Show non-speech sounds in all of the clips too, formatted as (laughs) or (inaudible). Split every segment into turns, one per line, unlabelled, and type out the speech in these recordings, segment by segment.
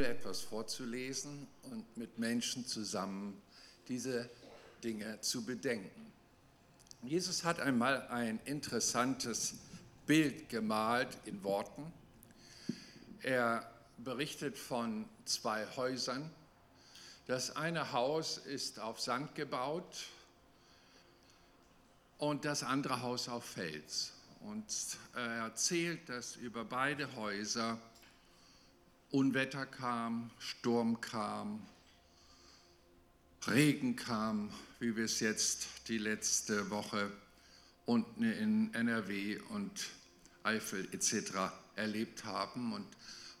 Bibel etwas vorzulesen und mit Menschen zusammen diese Dinge zu bedenken. Jesus hat einmal ein interessantes Bild gemalt in Worten. Er berichtet von zwei Häusern. Das eine Haus ist auf Sand gebaut und das andere Haus auf Fels. Und er erzählt, dass über beide Häuser Unwetter kam, Sturm kam, Regen kam, wie wir es jetzt die letzte Woche unten in NRW und Eifel etc. erlebt haben und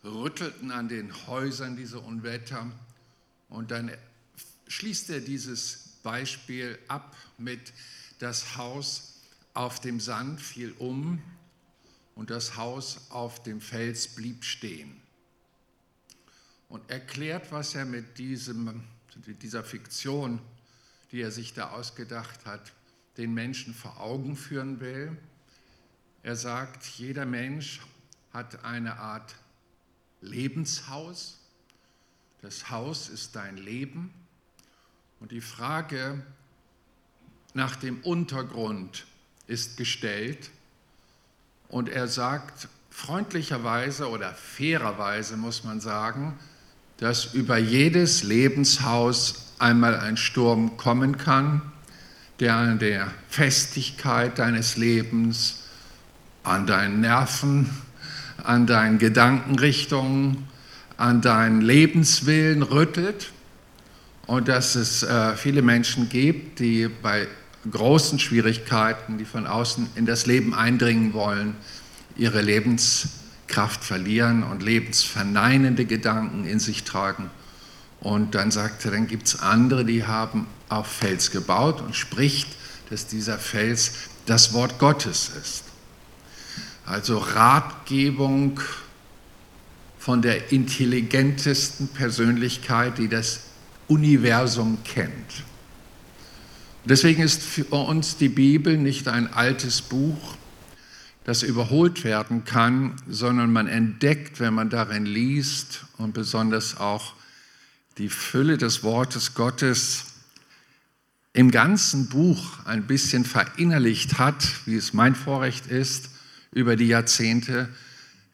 rüttelten an den Häusern diese Unwetter. Und dann schließt er dieses Beispiel ab mit das Haus auf dem Sand fiel um und das Haus auf dem Fels blieb stehen. Und erklärt, was er mit diesem, dieser Fiktion, die er sich da ausgedacht hat, den Menschen vor Augen führen will. Er sagt, jeder Mensch hat eine Art Lebenshaus. Das Haus ist dein Leben. Und die Frage nach dem Untergrund ist gestellt. Und er sagt freundlicherweise oder fairerweise, muss man sagen, dass über jedes Lebenshaus einmal ein Sturm kommen kann, der an der Festigkeit deines Lebens, an deinen Nerven, an deinen Gedankenrichtungen, an deinen Lebenswillen rüttelt. Und dass es äh, viele Menschen gibt, die bei großen Schwierigkeiten, die von außen in das Leben eindringen wollen, ihre Lebenskraft verlieren und lebensverneinende Gedanken in sich tragen. Und dann sagt er, dann gibt es andere, die haben auf Fels gebaut und spricht, dass dieser Fels das Wort Gottes ist. Also Ratgebung von der intelligentesten Persönlichkeit, die das Universum kennt. Deswegen ist für uns die Bibel nicht ein altes Buch, das überholt werden kann, sondern man entdeckt, wenn man darin liest und besonders auch die Fülle des Wortes Gottes im ganzen Buch ein bisschen verinnerlicht hat, wie es mein Vorrecht ist, über die Jahrzehnte,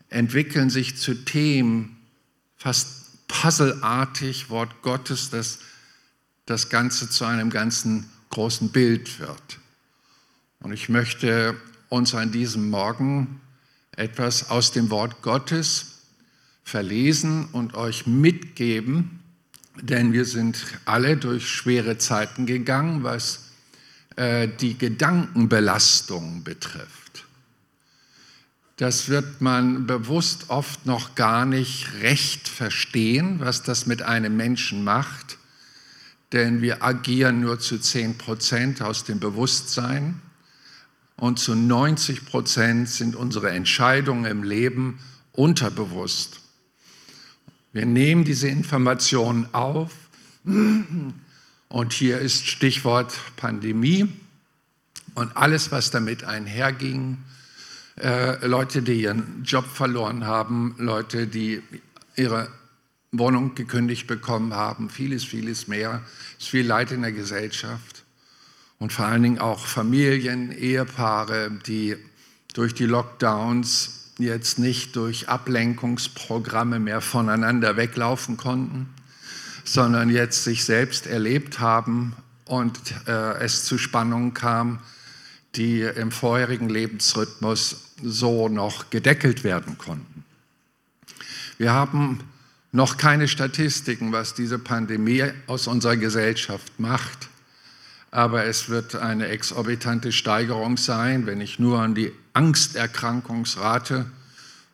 entwickeln sich zu Themen fast puzzleartig Wort Gottes, das das Ganze zu einem ganzen großen Bild wird. Und ich möchte uns an diesem Morgen etwas aus dem Wort Gottes verlesen und euch mitgeben, denn wir sind alle durch schwere Zeiten gegangen, was äh, die Gedankenbelastung betrifft. Das wird man bewusst oft noch gar nicht recht verstehen, was das mit einem Menschen macht denn wir agieren nur zu 10 Prozent aus dem Bewusstsein und zu 90 Prozent sind unsere Entscheidungen im Leben unterbewusst. Wir nehmen diese Informationen auf und hier ist Stichwort Pandemie und alles, was damit einherging. Äh, Leute, die ihren Job verloren haben, Leute, die ihre Wohnung gekündigt bekommen haben, vieles, vieles mehr. Es ist viel Leid in der Gesellschaft und vor allen Dingen auch Familien, Ehepaare, die durch die Lockdowns jetzt nicht durch Ablenkungsprogramme mehr voneinander weglaufen konnten, sondern jetzt sich selbst erlebt haben und äh, es zu Spannungen kam, die im vorherigen Lebensrhythmus so noch gedeckelt werden konnten. Wir haben noch keine Statistiken, was diese Pandemie aus unserer Gesellschaft macht. Aber es wird eine exorbitante Steigerung sein, wenn ich nur an die Angsterkrankungsrate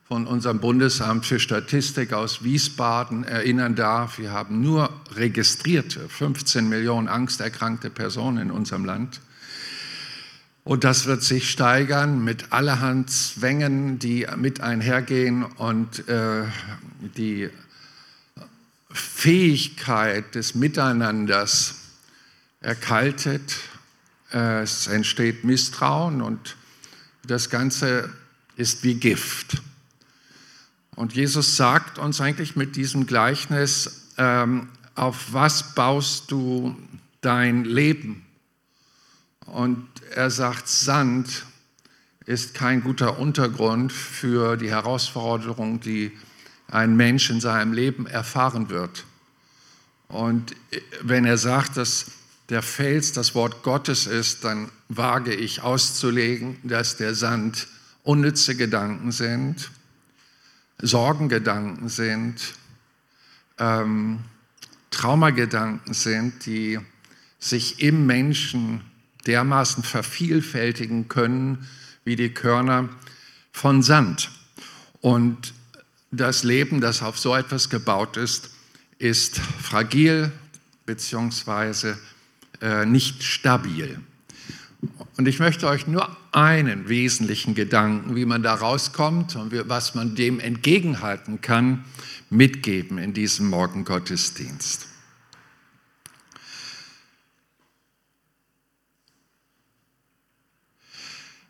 von unserem Bundesamt für Statistik aus Wiesbaden erinnern darf. Wir haben nur registrierte 15 Millionen angsterkrankte Personen in unserem Land. Und das wird sich steigern mit allerhand Zwängen, die mit einhergehen und äh, die Fähigkeit des Miteinanders erkaltet, es entsteht Misstrauen und das Ganze ist wie Gift. Und Jesus sagt uns eigentlich mit diesem Gleichnis, ähm, auf was baust du dein Leben? Und er sagt, Sand ist kein guter Untergrund für die Herausforderung, die ein Mensch in seinem Leben erfahren wird. Und wenn er sagt, dass der Fels das Wort Gottes ist, dann wage ich auszulegen, dass der Sand unnütze Gedanken sind, Sorgengedanken sind, ähm, Traumagedanken sind, die sich im Menschen dermaßen vervielfältigen können wie die Körner von Sand. Und das Leben, das auf so etwas gebaut ist, ist fragil bzw. Äh, nicht stabil. Und ich möchte euch nur einen wesentlichen Gedanken, wie man da rauskommt und was man dem entgegenhalten kann, mitgeben in diesem Morgengottesdienst.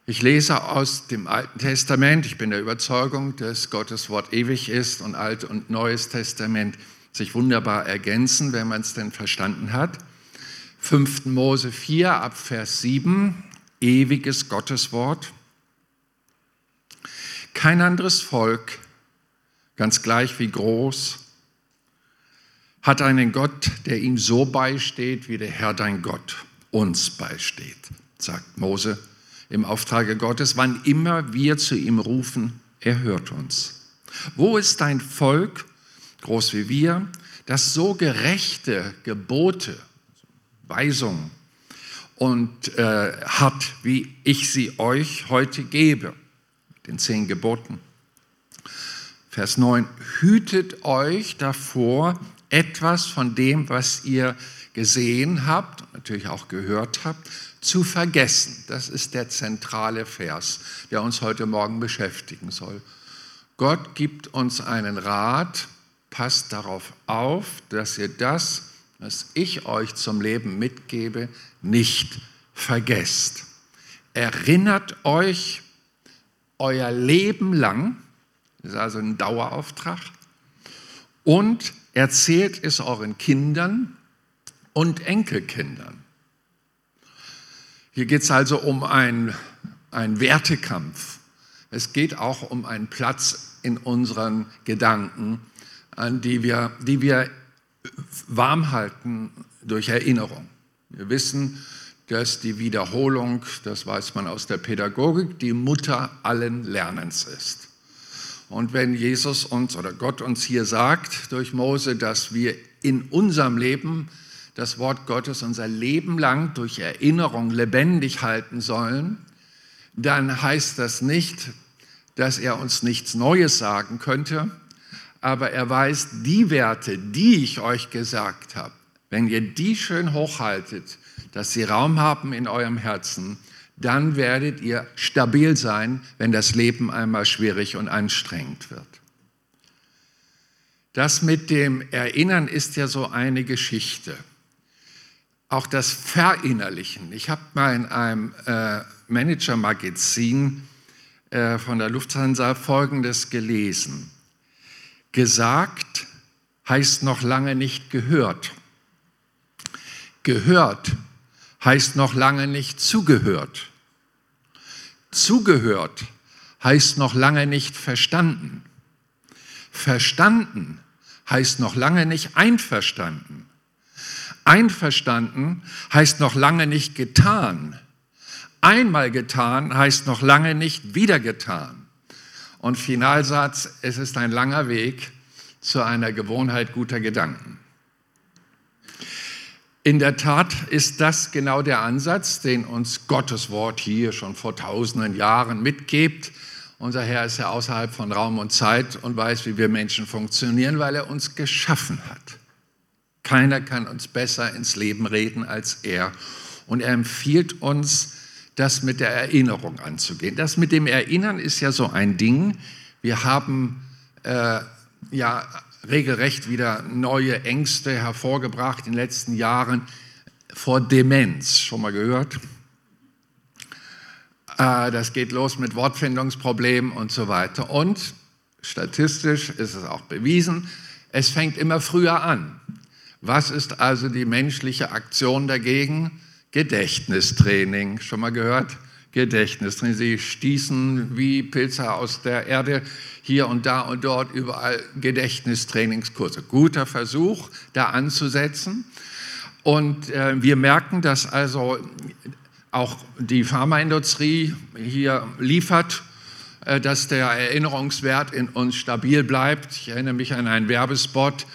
Ich lese aus dem Alten Testament. Ich bin der Überzeugung, dass Gottes Wort ewig ist und Alt und Neues Testament sich wunderbar ergänzen, wenn man es denn verstanden hat. 5. Mose 4 ab Vers 7, ewiges Gotteswort. Kein anderes Volk, ganz gleich wie groß, hat einen Gott, der ihm so beisteht, wie der Herr dein Gott uns beisteht, sagt Mose im Auftrage Gottes. Wann immer wir zu ihm rufen, er hört uns. Wo ist dein Volk, groß wie wir, das so gerechte Gebote, Weisungen und äh, hat, wie ich sie euch heute gebe, den zehn Geboten. Vers 9, hütet euch davor, etwas von dem, was ihr gesehen habt, natürlich auch gehört habt, zu vergessen. Das ist der zentrale Vers, der uns heute Morgen beschäftigen soll. Gott gibt uns einen Rat, passt darauf auf, dass ihr das, was ich euch zum Leben mitgebe, nicht vergesst. Erinnert euch euer Leben lang, das ist also ein Dauerauftrag, und erzählt es euren Kindern und Enkelkindern. Hier geht es also um einen Wertekampf. Es geht auch um einen Platz in unseren Gedanken, an die wir, die wir warm halten durch Erinnerung. Wir wissen, dass die Wiederholung, das weiß man aus der Pädagogik, die Mutter allen Lernens ist. Und wenn Jesus uns oder Gott uns hier sagt durch Mose, dass wir in unserem Leben das Wort Gottes unser Leben lang durch Erinnerung lebendig halten sollen, dann heißt das nicht, dass er uns nichts Neues sagen könnte, aber er weiß, die Werte, die ich euch gesagt habe, wenn ihr die schön hochhaltet, dass sie Raum haben in eurem Herzen, dann werdet ihr stabil sein, wenn das Leben einmal schwierig und anstrengend wird. Das mit dem Erinnern ist ja so eine Geschichte. Auch das Verinnerlichen. Ich habe mal in einem äh, Manager-Magazin äh, von der Lufthansa Folgendes gelesen. Gesagt heißt noch lange nicht gehört. Gehört heißt noch lange nicht zugehört. Zugehört heißt noch lange nicht verstanden. Verstanden heißt noch lange nicht einverstanden. Einverstanden heißt noch lange nicht getan. Einmal getan heißt noch lange nicht wieder getan. Und Finalsatz, es ist ein langer Weg zu einer Gewohnheit guter Gedanken. In der Tat ist das genau der Ansatz, den uns Gottes Wort hier schon vor tausenden Jahren mitgibt. Unser Herr ist ja außerhalb von Raum und Zeit und weiß, wie wir Menschen funktionieren, weil er uns geschaffen hat. Keiner kann uns besser ins Leben reden als er. Und er empfiehlt uns, das mit der Erinnerung anzugehen. Das mit dem Erinnern ist ja so ein Ding. Wir haben äh, ja regelrecht wieder neue Ängste hervorgebracht in den letzten Jahren vor Demenz. Schon mal gehört? Äh, das geht los mit Wortfindungsproblemen und so weiter. Und statistisch ist es auch bewiesen, es fängt immer früher an. Was ist also die menschliche Aktion dagegen? Gedächtnistraining. Schon mal gehört? Gedächtnistraining. Sie stießen wie Pilze aus der Erde hier und da und dort überall Gedächtnistrainingskurse. Guter Versuch, da anzusetzen. Und äh, wir merken, dass also auch die Pharmaindustrie hier liefert, äh, dass der Erinnerungswert in uns stabil bleibt. Ich erinnere mich an einen Werbespot,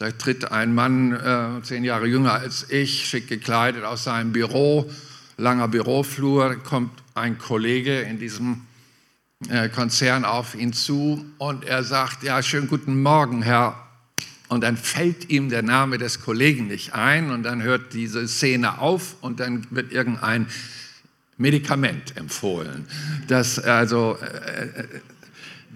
da tritt ein Mann, äh, zehn Jahre jünger als ich, schick gekleidet aus seinem Büro, langer Büroflur, kommt ein Kollege in diesem äh, Konzern auf ihn zu und er sagt, ja, schönen guten Morgen, Herr. Und dann fällt ihm der Name des Kollegen nicht ein und dann hört diese Szene auf und dann wird irgendein Medikament empfohlen, das also äh,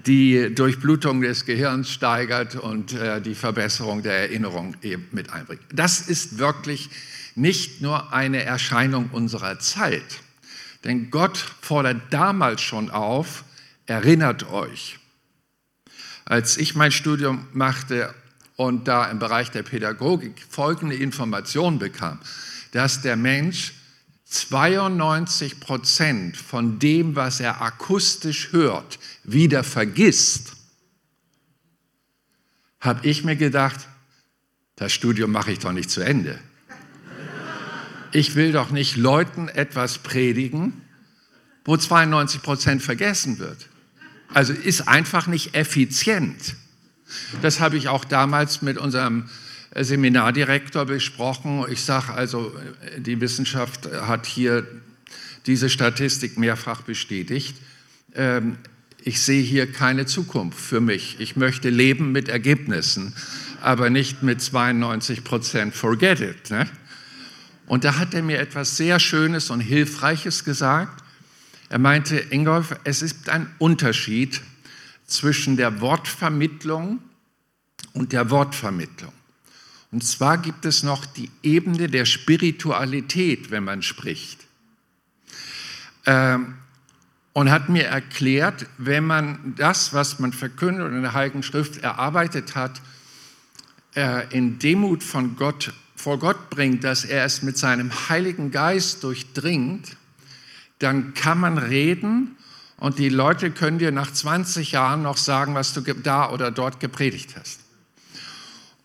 die Durchblutung des Gehirns steigert und äh, die Verbesserung der Erinnerung eben mit einbringt. Das ist wirklich nicht nur eine Erscheinung unserer Zeit, denn Gott fordert damals schon auf, erinnert euch. Als ich mein Studium machte und da im Bereich der Pädagogik folgende Information bekam, dass der Mensch 92 Prozent von dem, was er akustisch hört, wieder vergisst, habe ich mir gedacht, das Studium mache ich doch nicht zu Ende. Ich will doch nicht Leuten etwas predigen, wo 92 Prozent vergessen wird. Also ist einfach nicht effizient. Das habe ich auch damals mit unserem Seminardirektor besprochen. Ich sage also, die Wissenschaft hat hier diese Statistik mehrfach bestätigt. Ähm, ich sehe hier keine Zukunft für mich. Ich möchte leben mit Ergebnissen, aber nicht mit 92 Prozent forget it. Ne? Und da hat er mir etwas sehr Schönes und Hilfreiches gesagt. Er meinte, Ingolf, es ist ein Unterschied zwischen der Wortvermittlung und der Wortvermittlung. Und zwar gibt es noch die Ebene der Spiritualität, wenn man spricht. Ähm, und hat mir erklärt, wenn man das, was man verkündet und in der Heiligen Schrift erarbeitet hat, äh, in Demut von Gott, vor Gott bringt, dass er es mit seinem Heiligen Geist durchdringt, dann kann man reden und die Leute können dir nach 20 Jahren noch sagen, was du da oder dort gepredigt hast.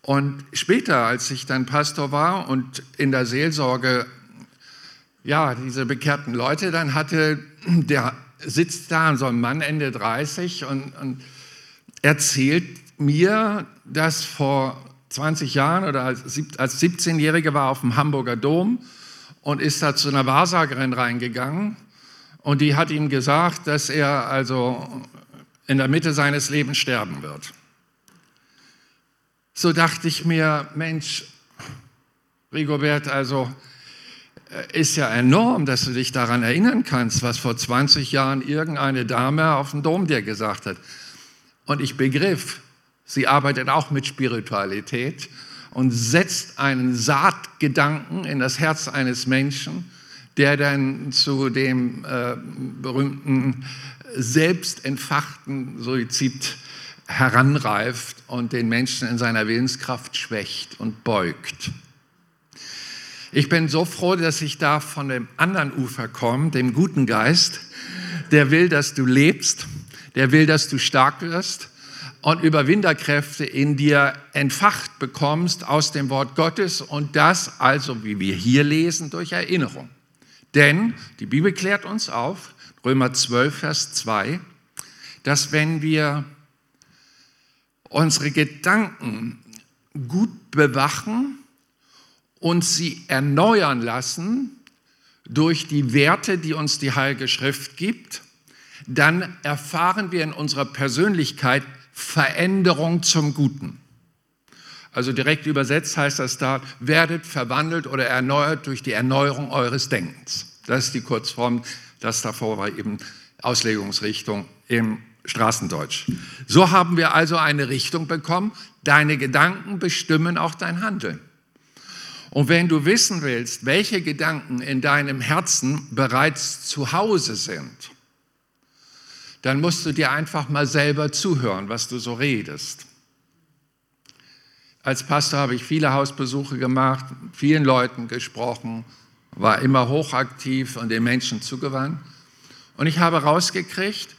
Und später, als ich dann Pastor war und in der Seelsorge, ja, diese bekehrten Leute dann hatte, der sitzt da, so ein Mann Ende 30 und, und erzählt mir, dass vor 20 Jahren oder als 17-Jähriger war auf dem Hamburger Dom und ist da zu einer Wahrsagerin reingegangen. Und die hat ihm gesagt, dass er also in der Mitte seines Lebens sterben wird so dachte ich mir, Mensch, Rigobert, also äh, ist ja enorm, dass du dich daran erinnern kannst, was vor 20 Jahren irgendeine Dame auf dem Dom dir gesagt hat. Und ich begriff, sie arbeitet auch mit Spiritualität und setzt einen Saatgedanken in das Herz eines Menschen, der dann zu dem äh, berühmten selbstentfachten Suizid heranreift und den Menschen in seiner Willenskraft schwächt und beugt. Ich bin so froh, dass ich da von dem anderen Ufer komme, dem guten Geist, der will, dass du lebst, der will, dass du stark wirst und Überwinderkräfte in dir entfacht bekommst aus dem Wort Gottes und das also, wie wir hier lesen, durch Erinnerung. Denn die Bibel klärt uns auf, Römer 12, Vers 2, dass wenn wir unsere Gedanken gut bewachen und sie erneuern lassen durch die Werte, die uns die Heilige Schrift gibt, dann erfahren wir in unserer Persönlichkeit Veränderung zum Guten. Also direkt übersetzt heißt das da, werdet verwandelt oder erneuert durch die Erneuerung eures Denkens. Das ist die Kurzform, das davor war eben Auslegungsrichtung im Straßendeutsch. So haben wir also eine Richtung bekommen. Deine Gedanken bestimmen auch dein Handeln. Und wenn du wissen willst, welche Gedanken in deinem Herzen bereits zu Hause sind, dann musst du dir einfach mal selber zuhören, was du so redest. Als Pastor habe ich viele Hausbesuche gemacht, vielen Leuten gesprochen, war immer hochaktiv und den Menschen zugewandt. Und ich habe rausgekriegt,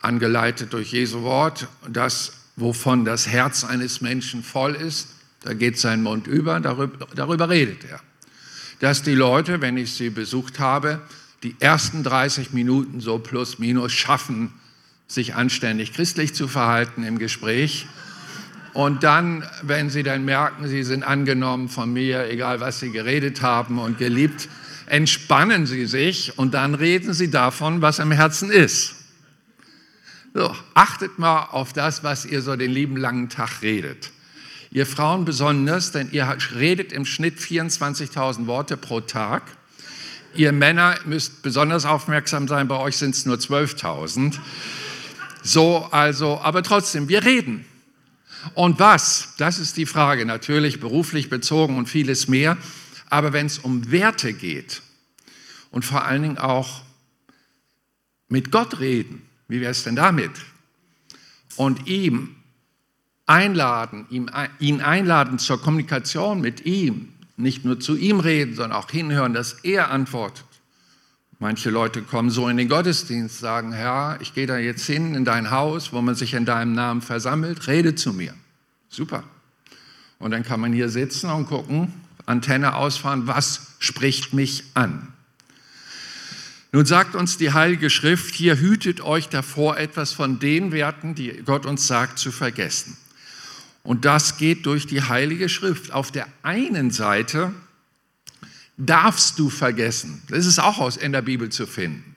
angeleitet durch Jesu Wort, dass wovon das Herz eines Menschen voll ist, da geht sein Mund über, darüber, darüber redet er. Dass die Leute, wenn ich sie besucht habe, die ersten 30 Minuten so plus minus schaffen, sich anständig christlich zu verhalten im Gespräch. Und dann, wenn sie dann merken, sie sind angenommen von mir, egal was sie geredet haben und geliebt, entspannen sie sich und dann reden sie davon, was im Herzen ist. So, achtet mal auf das, was ihr so den lieben langen Tag redet. Ihr Frauen besonders, denn ihr redet im Schnitt 24.000 Worte pro Tag. Ihr Männer müsst besonders aufmerksam sein, bei euch sind es nur 12.000. So, also, aber trotzdem, wir reden. Und was? Das ist die Frage, natürlich beruflich bezogen und vieles mehr. Aber wenn es um Werte geht und vor allen Dingen auch mit Gott reden, wie wäre es denn damit? Und ihm einladen, ihn einladen zur Kommunikation mit ihm, nicht nur zu ihm reden, sondern auch hinhören, dass er antwortet. Manche Leute kommen so in den Gottesdienst, sagen, Herr, ich gehe da jetzt hin in dein Haus, wo man sich in deinem Namen versammelt, rede zu mir. Super. Und dann kann man hier sitzen und gucken, Antenne ausfahren, was spricht mich an? Nun sagt uns die Heilige Schrift, hier hütet euch davor, etwas von den Werten, die Gott uns sagt, zu vergessen. Und das geht durch die Heilige Schrift. Auf der einen Seite darfst du vergessen. Das ist auch aus in der Bibel zu finden.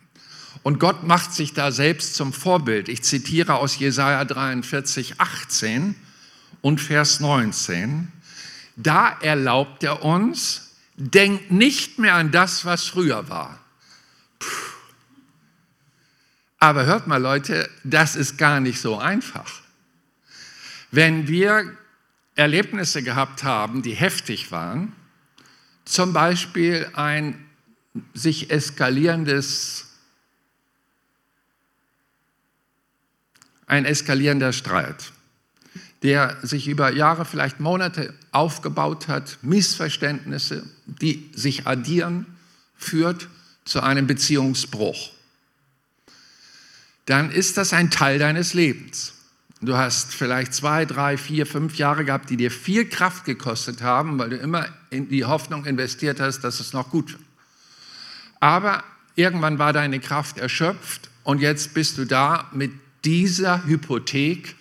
Und Gott macht sich da selbst zum Vorbild. Ich zitiere aus Jesaja 43, 18 und Vers 19. Da erlaubt er uns, denkt nicht mehr an das, was früher war aber hört mal Leute, das ist gar nicht so einfach. Wenn wir Erlebnisse gehabt haben, die heftig waren, zum Beispiel ein sich eskalierendes, ein eskalierender Streit, der sich über Jahre, vielleicht Monate aufgebaut hat, Missverständnisse, die sich addieren, führt zu einem Beziehungsbruch, dann ist das ein Teil deines Lebens. Du hast vielleicht zwei, drei, vier, fünf Jahre gehabt, die dir viel Kraft gekostet haben, weil du immer in die Hoffnung investiert hast, dass es noch gut wird. Aber irgendwann war deine Kraft erschöpft und jetzt bist du da mit dieser Hypothek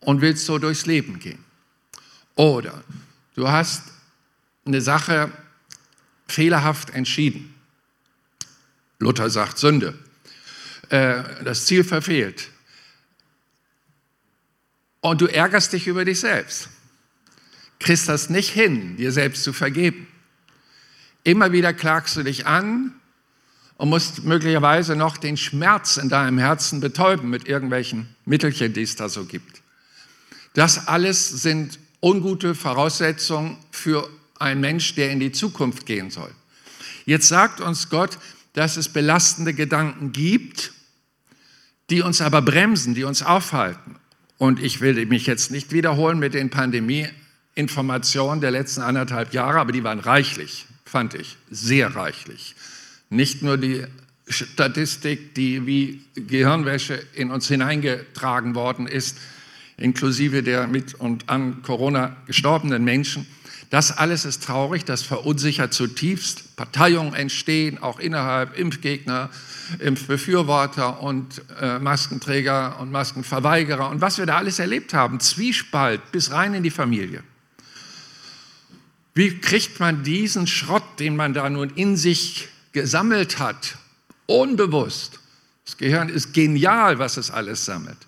und willst so durchs Leben gehen. Oder du hast eine Sache fehlerhaft entschieden. Luther sagt Sünde. Äh, das Ziel verfehlt. Und du ärgerst dich über dich selbst. Kriegst das nicht hin, dir selbst zu vergeben. Immer wieder klagst du dich an und musst möglicherweise noch den Schmerz in deinem Herzen betäuben mit irgendwelchen Mittelchen, die es da so gibt. Das alles sind ungute Voraussetzungen für einen Mensch, der in die Zukunft gehen soll. Jetzt sagt uns Gott, dass es belastende Gedanken gibt, die uns aber bremsen, die uns aufhalten. Und ich will mich jetzt nicht wiederholen mit den Pandemie-Informationen der letzten anderthalb Jahre, aber die waren reichlich, fand ich, sehr reichlich. Nicht nur die Statistik, die wie Gehirnwäsche in uns hineingetragen worden ist, inklusive der mit und an Corona gestorbenen Menschen, das alles ist traurig, das verunsichert zutiefst. Parteiungen entstehen, auch innerhalb Impfgegner, Impfbefürworter und äh, Maskenträger und Maskenverweigerer und was wir da alles erlebt haben. Zwiespalt bis rein in die Familie. Wie kriegt man diesen Schrott, den man da nun in sich gesammelt hat, unbewusst? Das Gehirn ist genial, was es alles sammelt.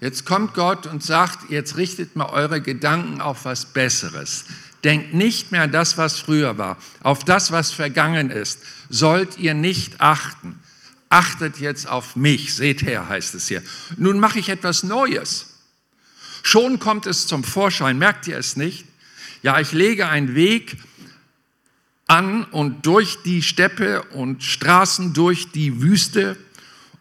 Jetzt kommt Gott und sagt, jetzt richtet mal eure Gedanken auf was Besseres. Denkt nicht mehr an das, was früher war, auf das, was vergangen ist. Sollt ihr nicht achten. Achtet jetzt auf mich. Seht her, heißt es hier. Nun mache ich etwas Neues. Schon kommt es zum Vorschein. Merkt ihr es nicht? Ja, ich lege einen Weg an und durch die Steppe und Straßen durch die Wüste.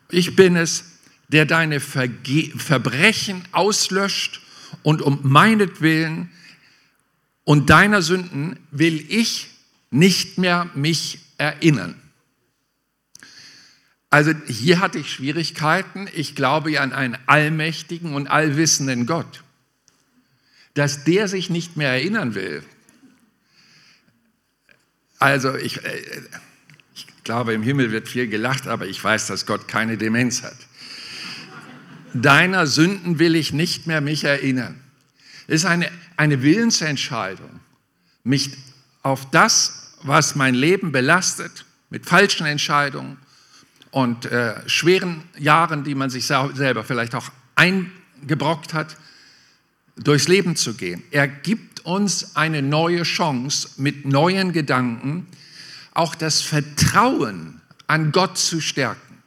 Ich bin es. der deine Verge Verbrechen auslöscht und um meinetwillen und deiner Sünden will ich nicht mehr mich erinnern. Also hier hatte ich Schwierigkeiten. Ich glaube ja an einen allmächtigen und allwissenden Gott. Dass der sich nicht mehr erinnern will. Also ich, äh, ich glaube, im Himmel wird viel gelacht, aber ich weiß, dass Gott keine Demenz hat. Deiner Sünden will ich nicht mehr mich erinnern. Es ist eine, eine Willensentscheidung, mich auf das, was mein Leben belastet, mit falschen Entscheidungen und äh, schweren Jahren, die man sich selber vielleicht auch eingebrockt hat, durchs Leben zu gehen. Er gibt uns eine neue Chance mit neuen Gedanken, auch das Vertrauen an Gott zu stärken.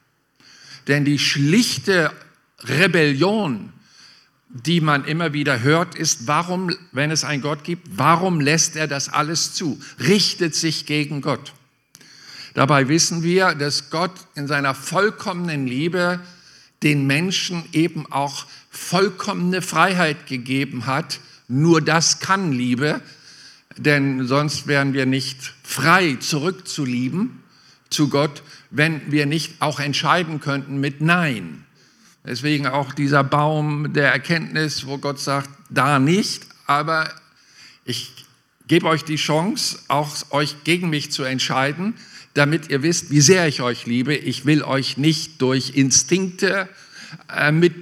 Denn die schlichte Rebellion, die man immer wieder hört, ist, warum, wenn es einen Gott gibt, warum lässt er das alles zu? Richtet sich gegen Gott. Dabei wissen wir, dass Gott in seiner vollkommenen Liebe den Menschen eben auch vollkommene Freiheit gegeben hat. Nur das kann Liebe, denn sonst wären wir nicht frei zurückzulieben zu Gott, wenn wir nicht auch entscheiden könnten mit Nein. Deswegen auch dieser Baum der Erkenntnis, wo Gott sagt, da nicht, aber ich gebe euch die Chance, auch euch gegen mich zu entscheiden, damit ihr wisst, wie sehr ich euch liebe. Ich will euch nicht durch Instinkte äh, mit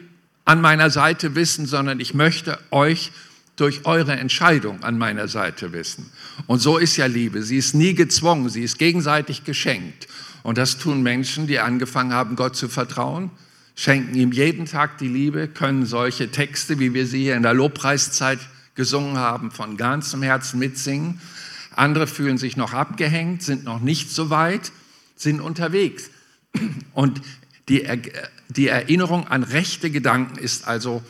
an meiner Seite wissen, sondern ich möchte euch durch eure Entscheidung an meiner Seite wissen. Und so ist ja Liebe. Sie ist nie gezwungen, sie ist gegenseitig geschenkt. Und das tun Menschen, die angefangen haben, Gott zu vertrauen schenken ihm jeden Tag die Liebe, können solche Texte, wie wir sie hier in der Lobpreiszeit gesungen haben, von ganzem Herzen mitsingen. Andere fühlen sich noch abgehängt, sind noch nicht so weit, sind unterwegs. Und die, er die Erinnerung an rechte Gedanken ist also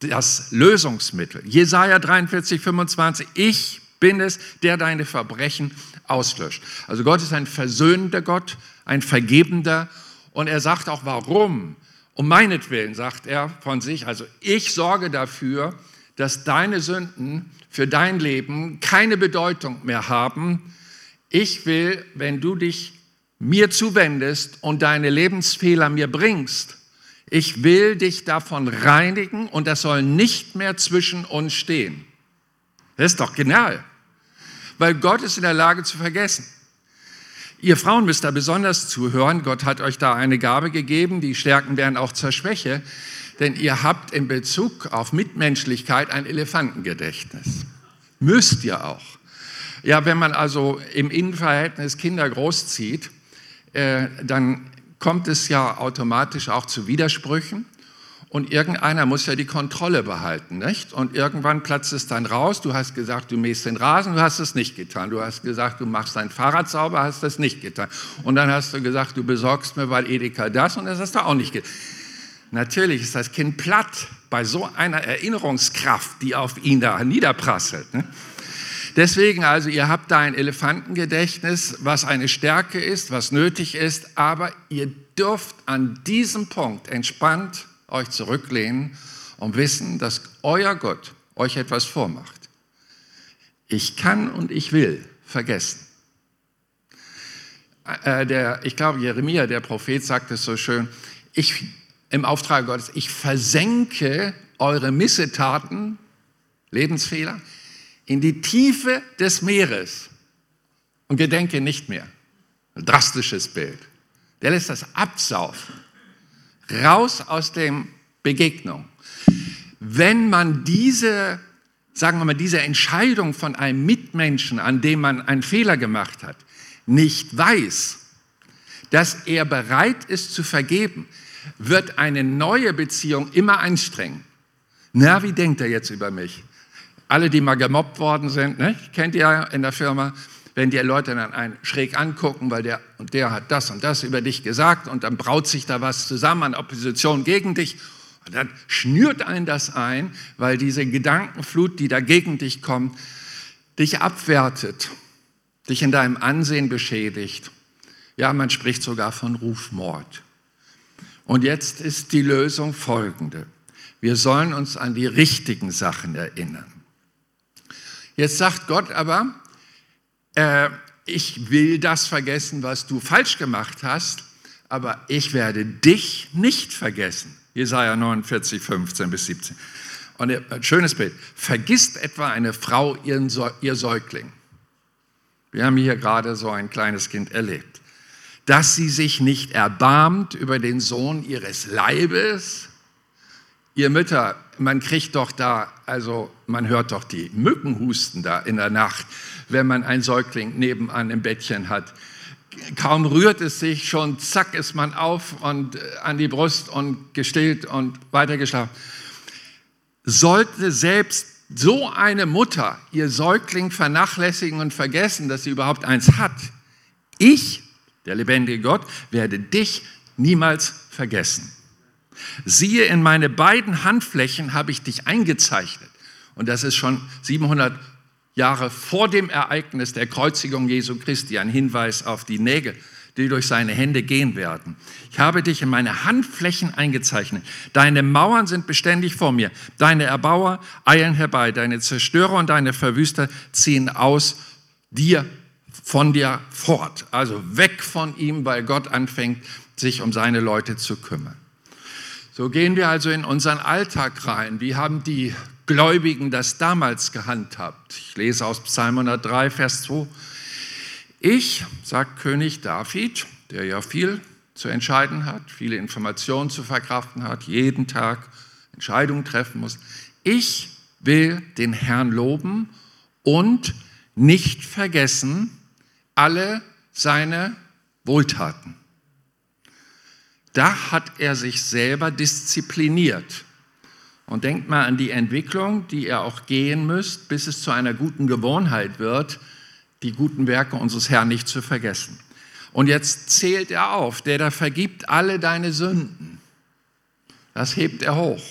das Lösungsmittel. Jesaja 43, 25, ich bin es, der deine Verbrechen auslöscht. Also Gott ist ein versöhnender Gott, ein vergebender und er sagt auch, warum um meinetwillen, sagt er von sich, also ich sorge dafür, dass deine Sünden für dein Leben keine Bedeutung mehr haben. Ich will, wenn du dich mir zuwendest und deine Lebensfehler mir bringst, ich will dich davon reinigen und das soll nicht mehr zwischen uns stehen. Das ist doch genial, weil Gott ist in der Lage zu vergessen. Ihr Frauen müsst da besonders zuhören. Gott hat euch da eine Gabe gegeben. Die Stärken werden auch zur Schwäche. Denn ihr habt in Bezug auf Mitmenschlichkeit ein Elefantengedächtnis. Müsst ihr auch. Ja, wenn man also im Innenverhältnis Kinder großzieht, äh, dann kommt es ja automatisch auch zu Widersprüchen. Und irgendeiner muss ja die Kontrolle behalten, nicht? Und irgendwann platzt es dann raus. Du hast gesagt, du mähst den Rasen, du hast es nicht getan. Du hast gesagt, du machst dein Fahrrad sauber, hast es nicht getan. Und dann hast du gesagt, du besorgst mir bei Edeka das und das hast du auch nicht getan. Natürlich ist das Kind platt bei so einer Erinnerungskraft, die auf ihn da niederprasselt. Ne? Deswegen also, ihr habt da ein Elefantengedächtnis, was eine Stärke ist, was nötig ist, aber ihr dürft an diesem Punkt entspannt euch zurücklehnen und wissen, dass euer Gott euch etwas vormacht. Ich kann und ich will vergessen. Äh, der, ich glaube, Jeremia, der Prophet, sagt es so schön, ich, im Auftrag Gottes, ich versenke eure Missetaten, Lebensfehler, in die Tiefe des Meeres und gedenke nicht mehr. Ein drastisches Bild. Der lässt das absaufen raus aus dem Begegnung. Wenn man diese, sagen wir mal, diese Entscheidung von einem Mitmenschen, an dem man einen Fehler gemacht hat, nicht weiß, dass er bereit ist zu vergeben, wird eine neue Beziehung immer anstrengend. Na, wie denkt er jetzt über mich? Alle, die mal gemobbt worden sind, ne? kennt ihr ja in der Firma, wenn die Leute dann einen schräg angucken, weil der und der hat das und das über dich gesagt und dann braut sich da was zusammen an Opposition gegen dich und dann schnürt einen das ein, weil diese Gedankenflut, die da gegen dich kommt, dich abwertet, dich in deinem Ansehen beschädigt. Ja, man spricht sogar von Rufmord. Und jetzt ist die Lösung folgende. Wir sollen uns an die richtigen Sachen erinnern. Jetzt sagt Gott aber, äh, ich will das vergessen, was du falsch gemacht hast, aber ich werde dich nicht vergessen. Jesaja 49, 15 bis 17. Und ein schönes Bild. Vergisst etwa eine Frau ihren, ihr Säugling. Wir haben hier gerade so ein kleines Kind erlebt. Dass sie sich nicht erbarmt über den Sohn ihres Leibes. Ihr Mütter, man kriegt doch da, also man hört doch die Mücken husten da in der Nacht, wenn man ein Säugling nebenan im Bettchen hat. Kaum rührt es sich, schon zack ist man auf und äh, an die Brust und gestillt und weitergeschlafen. Sollte selbst so eine Mutter ihr Säugling vernachlässigen und vergessen, dass sie überhaupt eins hat, ich, der lebendige Gott, werde dich niemals vergessen. Siehe, in meine beiden Handflächen habe ich dich eingezeichnet. Und das ist schon 700 Jahre vor dem Ereignis der Kreuzigung Jesu Christi ein Hinweis auf die Nägel, die durch seine Hände gehen werden. Ich habe dich in meine Handflächen eingezeichnet. Deine Mauern sind beständig vor mir. Deine Erbauer eilen herbei. Deine Zerstörer und deine Verwüster ziehen aus dir, von dir fort. Also weg von ihm, weil Gott anfängt, sich um seine Leute zu kümmern. So gehen wir also in unseren Alltag rein. Wie haben die Gläubigen das damals gehandhabt? Ich lese aus Psalm 103, Vers 2. Ich, sagt König David, der ja viel zu entscheiden hat, viele Informationen zu verkraften hat, jeden Tag Entscheidungen treffen muss, ich will den Herrn loben und nicht vergessen alle seine Wohltaten. Da hat er sich selber diszipliniert. Und denkt mal an die Entwicklung, die ihr auch gehen müsst, bis es zu einer guten Gewohnheit wird, die guten Werke unseres Herrn nicht zu vergessen. Und jetzt zählt er auf, der da vergibt alle deine Sünden. Das hebt er hoch.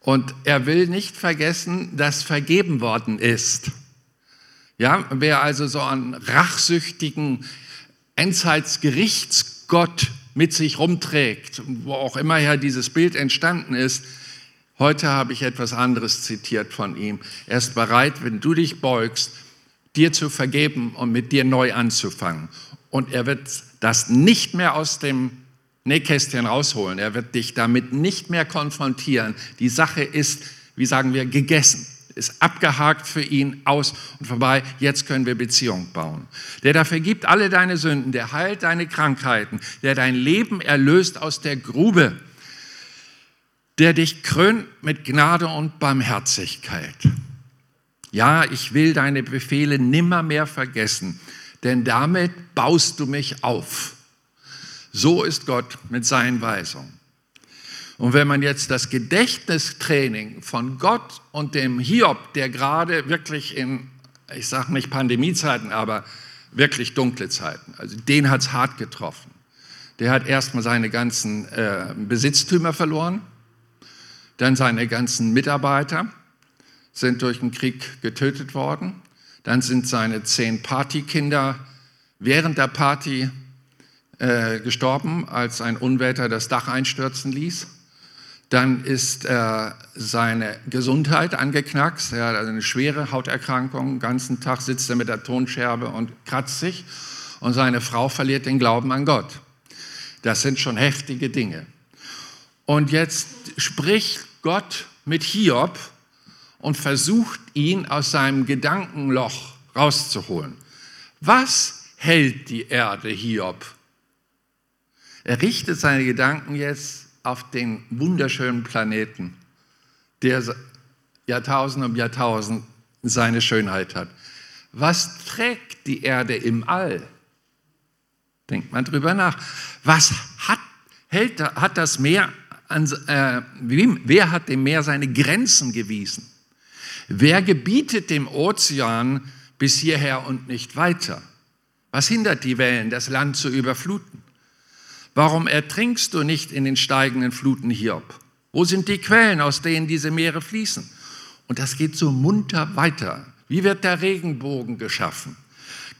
Und er will nicht vergessen, dass vergeben worden ist. Ja, wer also so einen rachsüchtigen Endzeitsgerichtsgott mit sich rumträgt, wo auch immer ja dieses Bild entstanden ist, heute habe ich etwas anderes zitiert von ihm. Er ist bereit, wenn du dich beugst, dir zu vergeben und mit dir neu anzufangen. Und er wird das nicht mehr aus dem Nähkästchen rausholen. Er wird dich damit nicht mehr konfrontieren. Die Sache ist, wie sagen wir, gegessen ist abgehakt für ihn, aus und vorbei. Jetzt können wir Beziehung bauen. Der da vergibt alle deine Sünden, der heilt deine Krankheiten, der dein Leben erlöst aus der Grube, der dich krönt mit Gnade und Barmherzigkeit. Ja, ich will deine Befehle nimmermehr vergessen, denn damit baust du mich auf. So ist Gott mit seinen Weisungen. Und wenn man jetzt das Gedächtnistraining von Gott und dem Hiob, der gerade wirklich in, ich sage nicht Pandemiezeiten, aber wirklich dunkle Zeiten, also den hat es hart getroffen. Der hat erstmal seine ganzen äh, Besitztümer verloren, dann seine ganzen Mitarbeiter sind durch den Krieg getötet worden, dann sind seine zehn Partykinder während der Party äh, gestorben, als ein Unwetter das Dach einstürzen ließ. Dann ist äh, seine Gesundheit angeknackst. Er hat eine schwere Hauterkrankung. Den ganzen Tag sitzt er mit der Tonscherbe und kratzt sich. Und seine Frau verliert den Glauben an Gott. Das sind schon heftige Dinge. Und jetzt spricht Gott mit Hiob und versucht ihn aus seinem Gedankenloch rauszuholen. Was hält die Erde Hiob? Er richtet seine Gedanken jetzt auf den wunderschönen Planeten, der Jahrtausend um Jahrtausend seine Schönheit hat. Was trägt die Erde im All? Denkt man drüber nach. Was hat, hält, hat das Meer, an, äh, wer hat dem Meer seine Grenzen gewiesen? Wer gebietet dem Ozean bis hierher und nicht weiter? Was hindert die Wellen, das Land zu überfluten? Warum ertrinkst du nicht in den steigenden Fluten Hiob? Wo sind die Quellen, aus denen diese Meere fließen? Und das geht so munter weiter. Wie wird der Regenbogen geschaffen?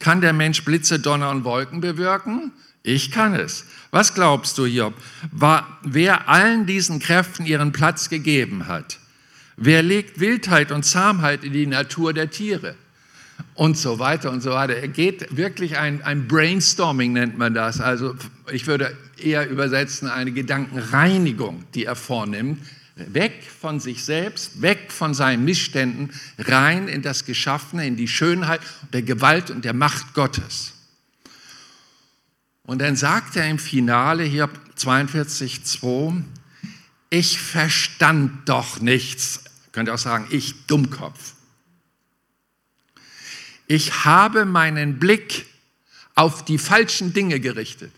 Kann der Mensch Blitze, Donner und Wolken bewirken? Ich kann es. Was glaubst du, Hiob? War, wer allen diesen Kräften ihren Platz gegeben hat, wer legt Wildheit und Zahmheit in die Natur der Tiere? Und so weiter und so weiter. Er geht wirklich ein, ein Brainstorming, nennt man das. Also ich würde eher übersetzen, eine Gedankenreinigung, die er vornimmt. Weg von sich selbst, weg von seinen Missständen, rein in das Geschaffene, in die Schönheit der Gewalt und der Macht Gottes. Und dann sagt er im Finale hier 42,2, ich verstand doch nichts. Könnt ihr auch sagen, ich Dummkopf. Ich habe meinen Blick auf die falschen Dinge gerichtet,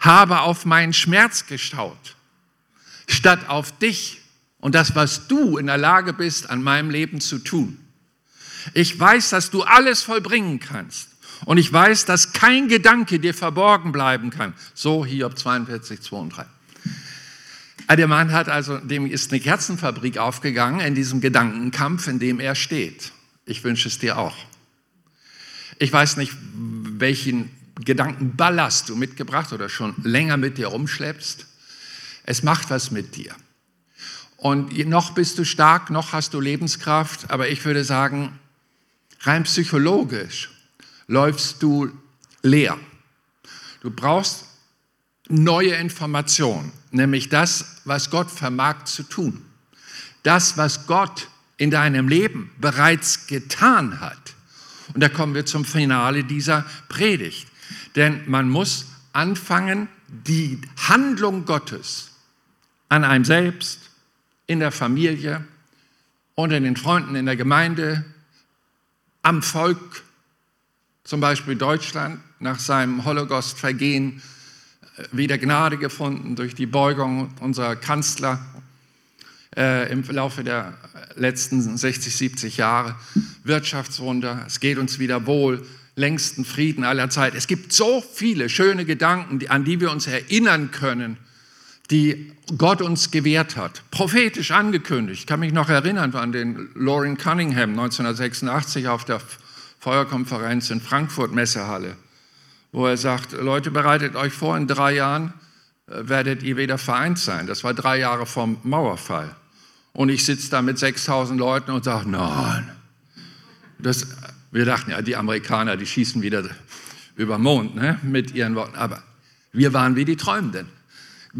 habe auf meinen Schmerz geschaut, statt auf dich und das, was du in der Lage bist, an meinem Leben zu tun. Ich weiß, dass du alles vollbringen kannst. Und ich weiß, dass kein Gedanke dir verborgen bleiben kann. So Hiob 42, 2 und 3. Der Mann hat also, dem ist eine Kerzenfabrik aufgegangen in diesem Gedankenkampf, in dem er steht. Ich wünsche es dir auch. Ich weiß nicht, welchen Gedankenballast du mitgebracht oder schon länger mit dir rumschleppst. Es macht was mit dir. Und noch bist du stark, noch hast du Lebenskraft, aber ich würde sagen, rein psychologisch läufst du leer. Du brauchst neue Informationen, nämlich das, was Gott vermag zu tun. Das, was Gott in deinem Leben bereits getan hat. Und da kommen wir zum Finale dieser Predigt. Denn man muss anfangen, die Handlung Gottes an einem selbst, in der Familie, unter den Freunden in der Gemeinde, am Volk zum Beispiel Deutschland nach seinem Holocaust-Vergehen wieder Gnade gefunden durch die Beugung unserer Kanzler äh, im Laufe der letzten 60, 70 Jahre. Wirtschaftswunder, es geht uns wieder wohl, längsten Frieden aller Zeit. Es gibt so viele schöne Gedanken, an die wir uns erinnern können, die Gott uns gewährt hat. Prophetisch angekündigt. Ich kann mich noch erinnern an den Lauren Cunningham 1986 auf der Feuerkonferenz in Frankfurt Messehalle, wo er sagt, Leute, bereitet euch vor, in drei Jahren äh, werdet ihr wieder vereint sein. Das war drei Jahre vom Mauerfall. Und ich sitze da mit 6000 Leuten und sage, nein. Das, wir dachten ja, die Amerikaner, die schießen wieder über den Mond ne, mit ihren Worten. Aber wir waren wie die Träumenden.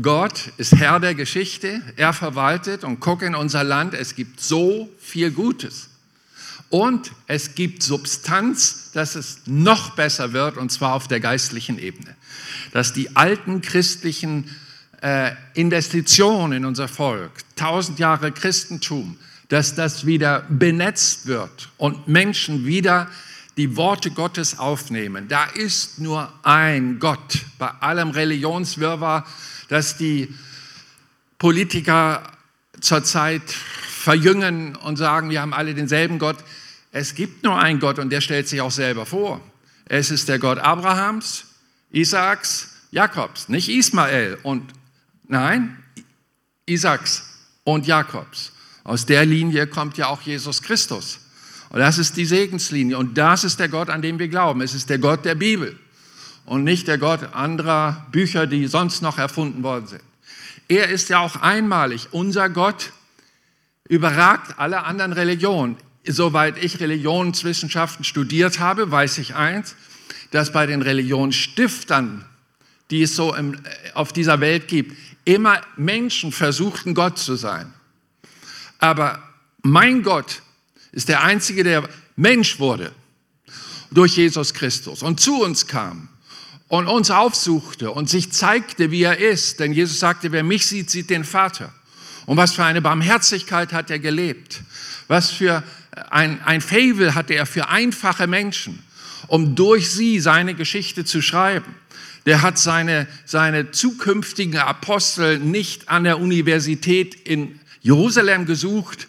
Gott ist Herr der Geschichte, er verwaltet und guck in unser Land, es gibt so viel Gutes. Und es gibt Substanz, dass es noch besser wird, und zwar auf der geistlichen Ebene. Dass die alten christlichen äh, Investitionen in unser Volk, tausend Jahre Christentum, dass das wieder benetzt wird und Menschen wieder die Worte Gottes aufnehmen. Da ist nur ein Gott. Bei allem Religionswirrwarr, dass die Politiker zurzeit verjüngen und sagen, wir haben alle denselben Gott. Es gibt nur einen Gott und der stellt sich auch selber vor. Es ist der Gott Abrahams, Isaaks, Jakobs, nicht Ismael und nein, Isaaks und Jakobs. Aus der Linie kommt ja auch Jesus Christus. Und das ist die Segenslinie. Und das ist der Gott, an dem wir glauben. Es ist der Gott der Bibel und nicht der Gott anderer Bücher, die sonst noch erfunden worden sind. Er ist ja auch einmalig. Unser Gott überragt alle anderen Religionen soweit ich Religionswissenschaften studiert habe, weiß ich eins, dass bei den Religionsstiftern, die es so im, auf dieser Welt gibt, immer Menschen versuchten, Gott zu sein. Aber mein Gott ist der Einzige, der Mensch wurde durch Jesus Christus und zu uns kam und uns aufsuchte und sich zeigte, wie er ist. Denn Jesus sagte, wer mich sieht, sieht den Vater. Und was für eine Barmherzigkeit hat er gelebt. Was für ein, ein Fable hatte er für einfache Menschen, um durch sie seine Geschichte zu schreiben. Der hat seine, seine zukünftigen Apostel nicht an der Universität in Jerusalem gesucht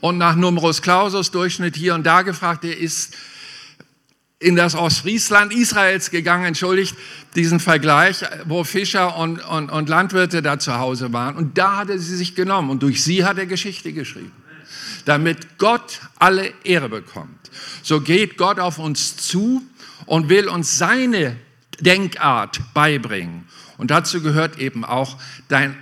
und nach Numerus Clausus Durchschnitt hier und da gefragt. Er ist in das Ostfriesland Israels gegangen, entschuldigt diesen Vergleich, wo Fischer und, und, und Landwirte da zu Hause waren. Und da hat er sie sich genommen und durch sie hat er Geschichte geschrieben damit Gott alle Ehre bekommt. So geht Gott auf uns zu und will uns seine Denkart beibringen. Und dazu gehört eben auch dein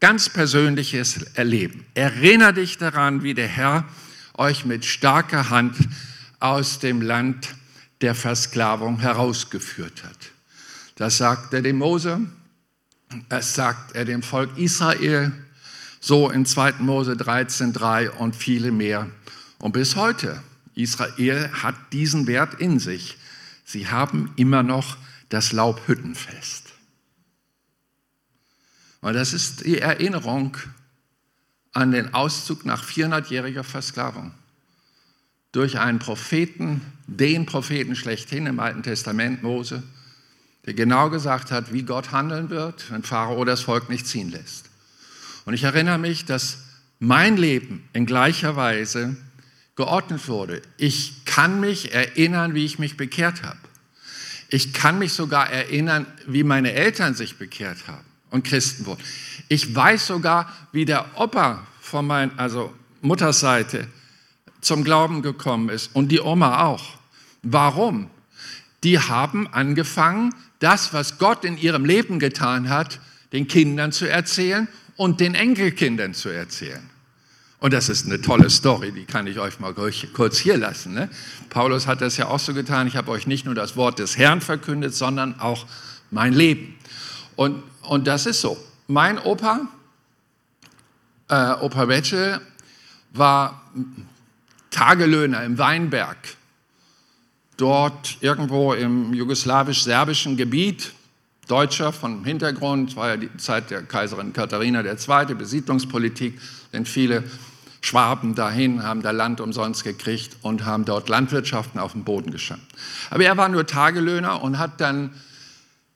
ganz persönliches Erleben. Erinnere dich daran, wie der Herr euch mit starker Hand aus dem Land der Versklavung herausgeführt hat. Das sagt er dem Mose, das sagt er dem Volk Israel, so in 2. Mose 13.3 und viele mehr. Und bis heute, Israel hat diesen Wert in sich. Sie haben immer noch das Laubhüttenfest. Und das ist die Erinnerung an den Auszug nach 400-jähriger Versklavung durch einen Propheten, den Propheten schlechthin im Alten Testament, Mose, der genau gesagt hat, wie Gott handeln wird, wenn Pharao das Volk nicht ziehen lässt. Und ich erinnere mich, dass mein Leben in gleicher Weise geordnet wurde. Ich kann mich erinnern, wie ich mich bekehrt habe. Ich kann mich sogar erinnern, wie meine Eltern sich bekehrt haben und Christen wurden. Ich weiß sogar, wie der Opa von meiner, also Mutters Seite, zum Glauben gekommen ist und die Oma auch. Warum? Die haben angefangen, das, was Gott in ihrem Leben getan hat, den Kindern zu erzählen und den Enkelkindern zu erzählen. Und das ist eine tolle Story, die kann ich euch mal kurz hier lassen. Ne? Paulus hat das ja auch so getan. Ich habe euch nicht nur das Wort des Herrn verkündet, sondern auch mein Leben. Und, und das ist so. Mein Opa, äh, Opa Wetschel, war Tagelöhner im Weinberg. Dort irgendwo im jugoslawisch-serbischen Gebiet, Deutscher von Hintergrund, war ja die Zeit der Kaiserin Katharina II., Besiedlungspolitik, sind viele Schwaben dahin, haben da Land umsonst gekriegt und haben dort Landwirtschaften auf dem Boden gestanden. Aber er war nur Tagelöhner und hat dann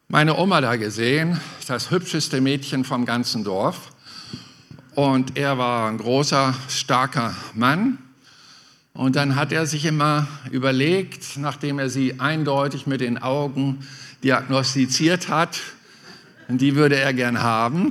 meine Oma da gesehen, das hübscheste Mädchen vom ganzen Dorf. Und er war ein großer, starker Mann. Und dann hat er sich immer überlegt, nachdem er sie eindeutig mit den Augen diagnostiziert hat, die würde er gern haben,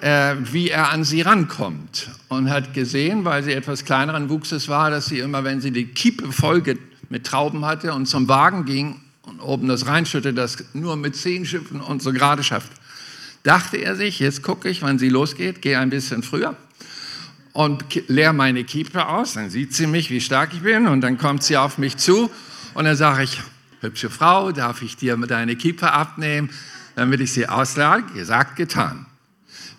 äh, wie er an sie rankommt. Und hat gesehen, weil sie etwas kleineren Wuchses war, dass sie immer, wenn sie die Kiepe voll mit Trauben hatte und zum Wagen ging, und oben das reinschüttet, das nur mit zehn Schiffen und so gerade schafft. Dachte er sich, jetzt gucke ich, wann sie losgeht, gehe ein bisschen früher und leer meine Kiepe aus, dann sieht sie mich, wie stark ich bin und dann kommt sie auf mich zu und dann sage ich, hübsche Frau, darf ich dir deine Kiepe abnehmen, damit ich sie auslade? Gesagt, getan.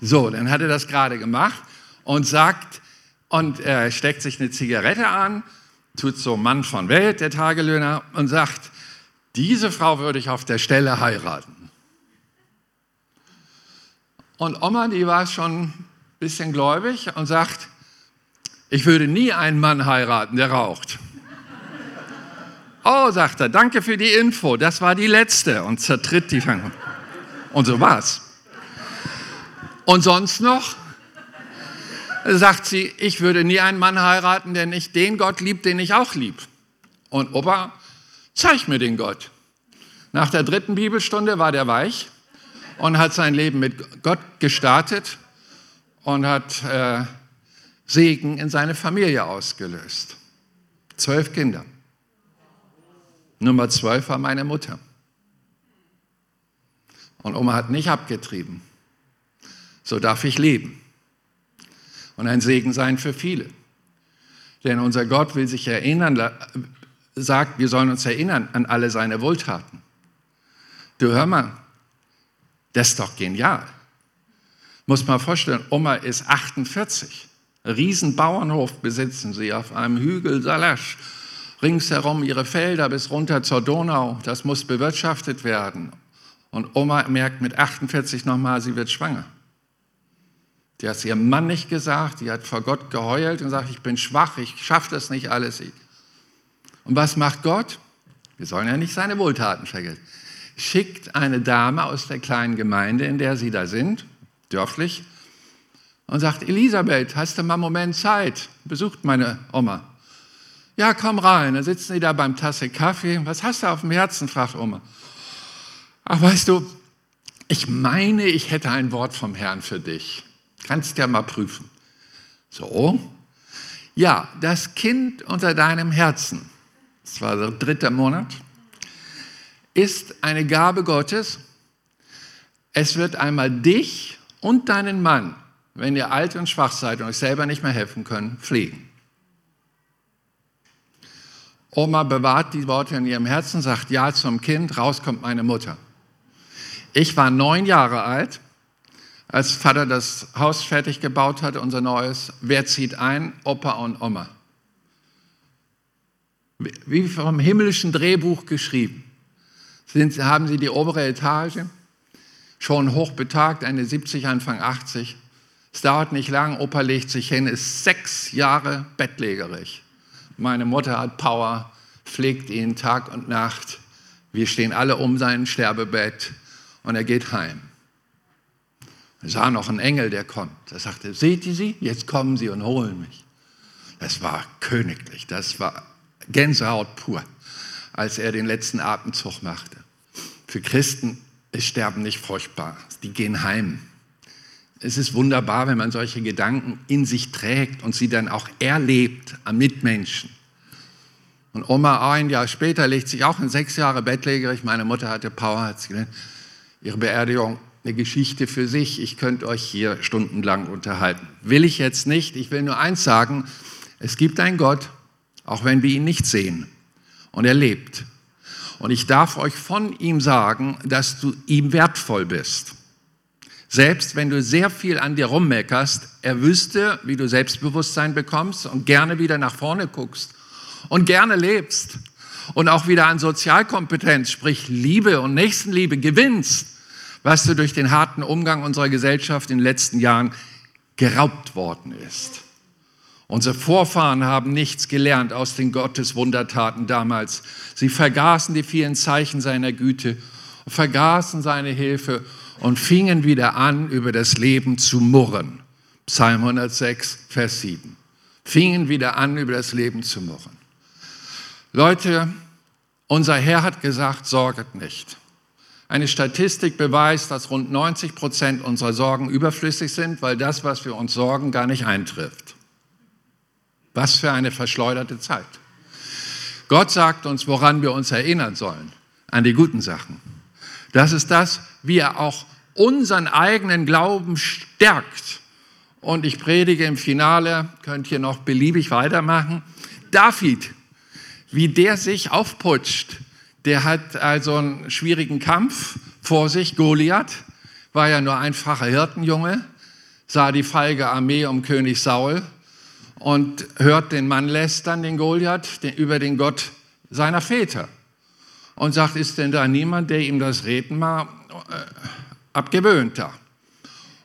So, dann hat er das gerade gemacht und sagt, und er steckt sich eine Zigarette an, tut so Mann von Welt, der Tagelöhner, und sagt, diese Frau würde ich auf der Stelle heiraten. Und Oma, die war schon ein bisschen gläubig und sagt, ich würde nie einen Mann heiraten, der raucht. Oh, sagt er, danke für die Info, das war die letzte und zertritt die Fange. Und so war's. Und sonst noch? Sagt sie, ich würde nie einen Mann heiraten, der nicht den Gott liebt, den ich auch lieb. Und Opa zeig mir den Gott. Nach der dritten Bibelstunde war der weich und hat sein Leben mit Gott gestartet und hat äh, Segen in seine Familie ausgelöst. Zwölf Kinder. Nummer zwölf war meine Mutter. Und Oma hat nicht abgetrieben. So darf ich leben. Und ein Segen sein für viele. Denn unser Gott will sich erinnern, sagt, wir sollen uns erinnern an alle seine Wohltaten. Du hör mal, das ist doch genial. Muss man vorstellen, Oma ist 48. Riesenbauernhof besitzen sie auf einem Hügel Salasch. Ringsherum ihre Felder bis runter zur Donau. Das muss bewirtschaftet werden. Und Oma merkt mit 48 nochmal, sie wird schwanger. Die hat es ihrem Mann nicht gesagt, die hat vor Gott geheult und sagt, ich bin schwach, ich schaffe das nicht alles. Und was macht Gott? Wir sollen ja nicht seine Wohltaten vergessen. Schickt eine Dame aus der kleinen Gemeinde, in der sie da sind, dörflich, und sagt, Elisabeth, hast du mal einen Moment Zeit? Besucht meine Oma. Ja, komm rein. Dann sitzen die da beim Tasse Kaffee. Was hast du auf dem Herzen? fragt Oma. Ach, weißt du, ich meine, ich hätte ein Wort vom Herrn für dich. Kannst ja mal prüfen. So. Ja, das Kind unter deinem Herzen das war der dritte Monat, ist eine Gabe Gottes. Es wird einmal dich und deinen Mann, wenn ihr alt und schwach seid und euch selber nicht mehr helfen könnt, pflegen. Oma bewahrt die Worte in ihrem Herzen, sagt Ja zum Kind, raus kommt meine Mutter. Ich war neun Jahre alt, als Vater das Haus fertig gebaut hat, unser neues. Wer zieht ein? Opa und Oma. Wie vom himmlischen Drehbuch geschrieben. Sind, haben sie die obere Etage, schon hochbetagt, eine 70, Anfang 80. Es dauert nicht lang, Opa legt sich hin, ist sechs Jahre bettlägerig. Meine Mutter hat Power, pflegt ihn Tag und Nacht. Wir stehen alle um sein Sterbebett und er geht heim. Er sah noch einen Engel, der kommt. Er sagte, seht ihr sie? Jetzt kommen sie und holen mich. Das war königlich, das war Gänsehaut pur, als er den letzten Atemzug machte. Für Christen ist Sterben nicht furchtbar, die gehen heim. Es ist wunderbar, wenn man solche Gedanken in sich trägt und sie dann auch erlebt am Mitmenschen. Und Oma ein Jahr später legt sich auch in sechs Jahre bettlägerig. Meine Mutter hatte Power, hat gesagt, ihre Beerdigung eine Geschichte für sich. Ich könnte euch hier stundenlang unterhalten. Will ich jetzt nicht. Ich will nur eins sagen. Es gibt einen Gott, auch wenn wir ihn nicht sehen. Und er lebt. Und ich darf euch von ihm sagen, dass du ihm wertvoll bist. Selbst wenn du sehr viel an dir rummeckerst, er wüsste, wie du Selbstbewusstsein bekommst und gerne wieder nach vorne guckst und gerne lebst und auch wieder an Sozialkompetenz, sprich Liebe und Nächstenliebe gewinnst, was du durch den harten Umgang unserer Gesellschaft in den letzten Jahren geraubt worden ist. Unsere Vorfahren haben nichts gelernt aus den Gotteswundertaten damals. Sie vergaßen die vielen Zeichen seiner Güte, vergaßen seine Hilfe und fingen wieder an, über das Leben zu murren. Psalm 106, Vers 7. Fingen wieder an, über das Leben zu murren. Leute, unser Herr hat gesagt, sorget nicht. Eine Statistik beweist, dass rund 90 Prozent unserer Sorgen überflüssig sind, weil das, was wir uns sorgen, gar nicht eintrifft. Was für eine verschleuderte Zeit. Gott sagt uns, woran wir uns erinnern sollen, an die guten Sachen. Das ist das, wie er auch unseren eigenen Glauben stärkt. Und ich predige im Finale, könnt ihr noch beliebig weitermachen. David wie der sich aufputscht. Der hat also einen schwierigen Kampf vor sich. Goliath war ja nur einfacher Hirtenjunge, sah die feige Armee um König Saul und hört den Mann lästern, den Goliath, den, über den Gott seiner Väter. Und sagt, ist denn da niemand, der ihm das Reden mal äh, abgewöhnt hat?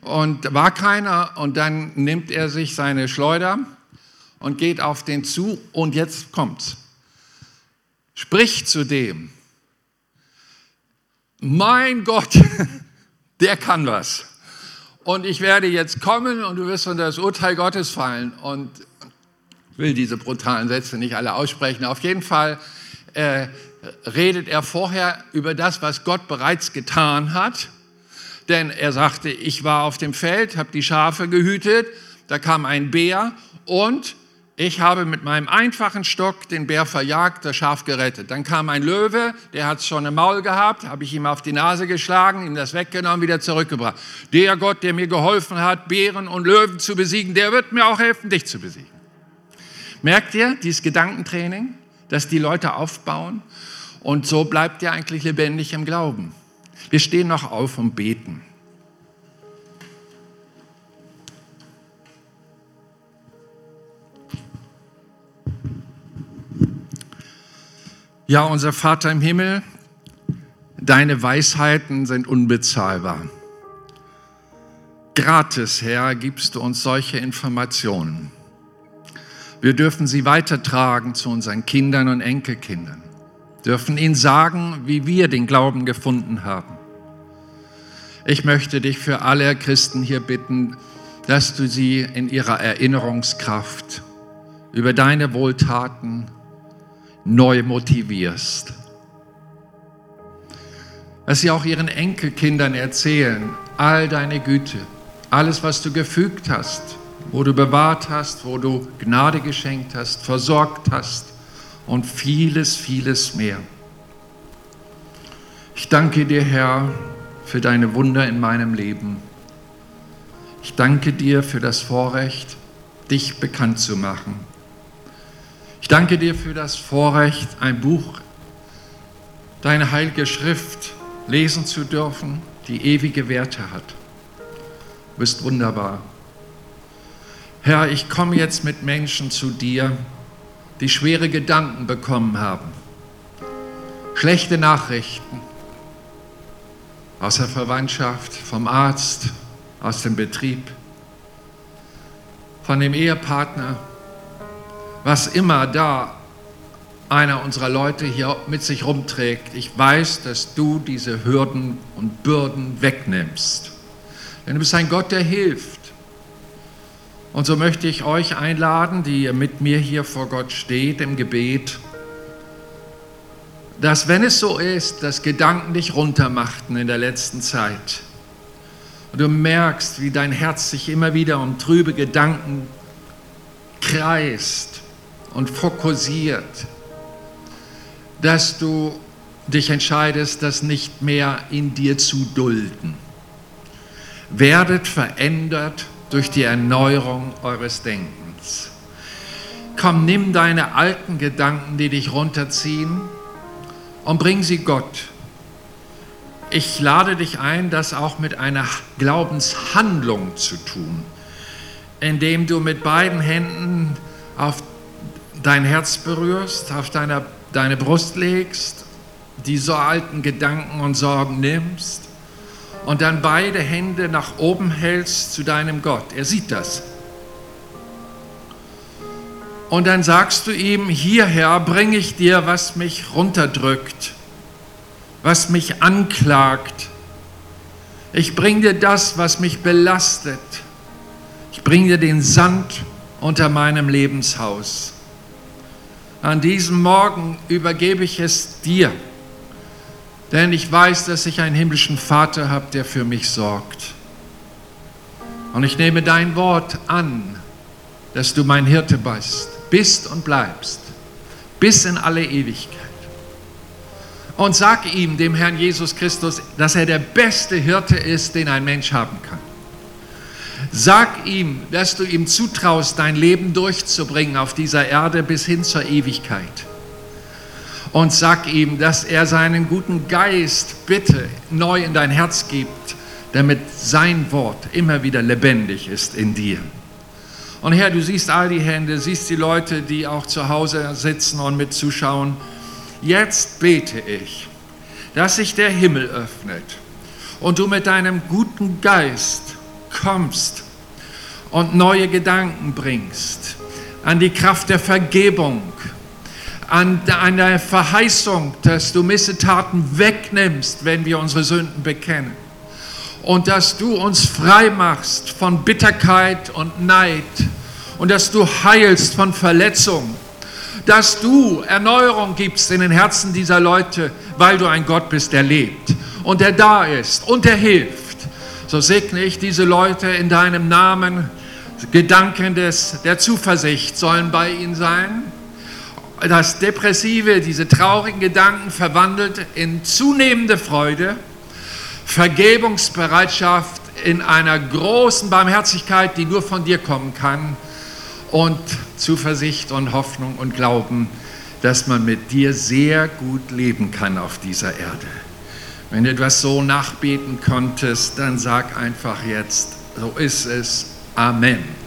Und war keiner und dann nimmt er sich seine Schleuder und geht auf den zu und jetzt kommt's. Sprich zu dem. Mein Gott, (laughs) der kann was. Und ich werde jetzt kommen und du wirst unter das Urteil Gottes fallen. Und will diese brutalen Sätze nicht alle aussprechen. Auf jeden Fall äh, redet er vorher über das, was Gott bereits getan hat. Denn er sagte, ich war auf dem Feld, habe die Schafe gehütet, da kam ein Bär und ich habe mit meinem einfachen Stock den Bär verjagt, das Schaf gerettet. Dann kam ein Löwe, der hat schon im Maul gehabt, habe ich ihm auf die Nase geschlagen, ihm das weggenommen, wieder zurückgebracht. Der Gott, der mir geholfen hat, Bären und Löwen zu besiegen, der wird mir auch helfen, dich zu besiegen. Merkt ihr dieses Gedankentraining, dass die Leute aufbauen? Und so bleibt ihr eigentlich lebendig im Glauben. Wir stehen noch auf und beten. Ja, unser Vater im Himmel, deine Weisheiten sind unbezahlbar. Gratis, Herr, gibst du uns solche Informationen. Wir dürfen sie weitertragen zu unseren Kindern und Enkelkindern, dürfen ihnen sagen, wie wir den Glauben gefunden haben. Ich möchte dich für alle Christen hier bitten, dass du sie in ihrer Erinnerungskraft über deine Wohltaten neu motivierst. Dass sie auch ihren Enkelkindern erzählen, all deine Güte, alles, was du gefügt hast, wo du bewahrt hast, wo du Gnade geschenkt hast, versorgt hast und vieles, vieles mehr. Ich danke dir, Herr, für deine Wunder in meinem Leben. Ich danke dir für das Vorrecht, dich bekannt zu machen. Ich danke dir für das Vorrecht, ein Buch, deine heilige Schrift lesen zu dürfen, die ewige Werte hat. Du bist wunderbar. Herr, ich komme jetzt mit Menschen zu dir, die schwere Gedanken bekommen haben, schlechte Nachrichten aus der Verwandtschaft, vom Arzt, aus dem Betrieb, von dem Ehepartner, was immer da einer unserer Leute hier mit sich rumträgt. Ich weiß, dass du diese Hürden und Bürden wegnimmst. Denn du bist ein Gott, der hilft. Und so möchte ich euch einladen, die ihr mit mir hier vor Gott steht im Gebet, dass wenn es so ist, dass Gedanken dich runtermachten in der letzten Zeit und du merkst, wie dein Herz sich immer wieder um trübe Gedanken kreist und fokussiert, dass du dich entscheidest, das nicht mehr in dir zu dulden. Werdet verändert durch die Erneuerung eures Denkens. Komm, nimm deine alten Gedanken, die dich runterziehen, und bring sie Gott. Ich lade dich ein, das auch mit einer Glaubenshandlung zu tun, indem du mit beiden Händen auf dein Herz berührst, auf deine, deine Brust legst, die so alten Gedanken und Sorgen nimmst und dann beide Hände nach oben hältst zu deinem Gott. Er sieht das. Und dann sagst du ihm, hierher bringe ich dir, was mich runterdrückt, was mich anklagt. Ich bringe dir das, was mich belastet. Ich bringe dir den Sand unter meinem Lebenshaus. An diesem Morgen übergebe ich es dir denn ich weiß, dass ich einen himmlischen Vater habe, der für mich sorgt. Und ich nehme dein Wort an, dass du mein Hirte bist, bist und bleibst, bis in alle Ewigkeit. Und sag ihm, dem Herrn Jesus Christus, dass er der beste Hirte ist, den ein Mensch haben kann. Sag ihm, dass du ihm zutraust, dein Leben durchzubringen auf dieser Erde bis hin zur Ewigkeit und sag ihm, dass er seinen guten Geist bitte neu in dein Herz gibt, damit sein Wort immer wieder lebendig ist in dir. Und Herr, du siehst all die Hände, siehst die Leute, die auch zu Hause sitzen und mit zuschauen. Jetzt bete ich, dass sich der Himmel öffnet und du mit deinem guten Geist kommst und neue Gedanken bringst an die Kraft der Vergebung, an deiner Verheißung, dass du Missetaten wegnimmst, wenn wir unsere Sünden bekennen. Und dass du uns frei machst von Bitterkeit und Neid. Und dass du heilst von Verletzung. Dass du Erneuerung gibst in den Herzen dieser Leute, weil du ein Gott bist, der lebt und der da ist und der hilft. So segne ich diese Leute in deinem Namen. Gedanken des, der Zuversicht sollen bei ihnen sein das Depressive, diese traurigen Gedanken verwandelt in zunehmende Freude, Vergebungsbereitschaft in einer großen Barmherzigkeit, die nur von dir kommen kann und Zuversicht und Hoffnung und Glauben, dass man mit dir sehr gut leben kann auf dieser Erde. Wenn du etwas so nachbeten konntest, dann sag einfach jetzt, so ist es. Amen.